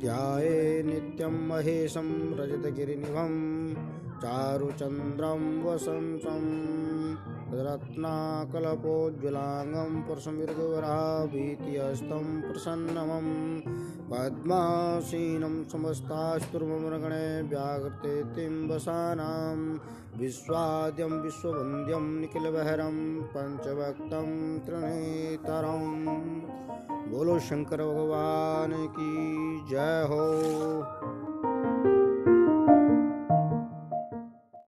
वीरं महेशं रजतगिरिनिभं चारुचन्द्रं वसन्तं रत्नाकलपोज्ज्वलाङ्गं पुरुषमृदुवराभीतिहस्तं प्रसन्नमं पद्मासीनं समस्तास्तुर्मगणे व्याघ्रतेतिं वसानां विश्वाद्यं विश्ववन्द्यं निखिलबहरं पञ्चभक्तं त्रिनेतरम् बोलो शंकर भगवान की जय हो।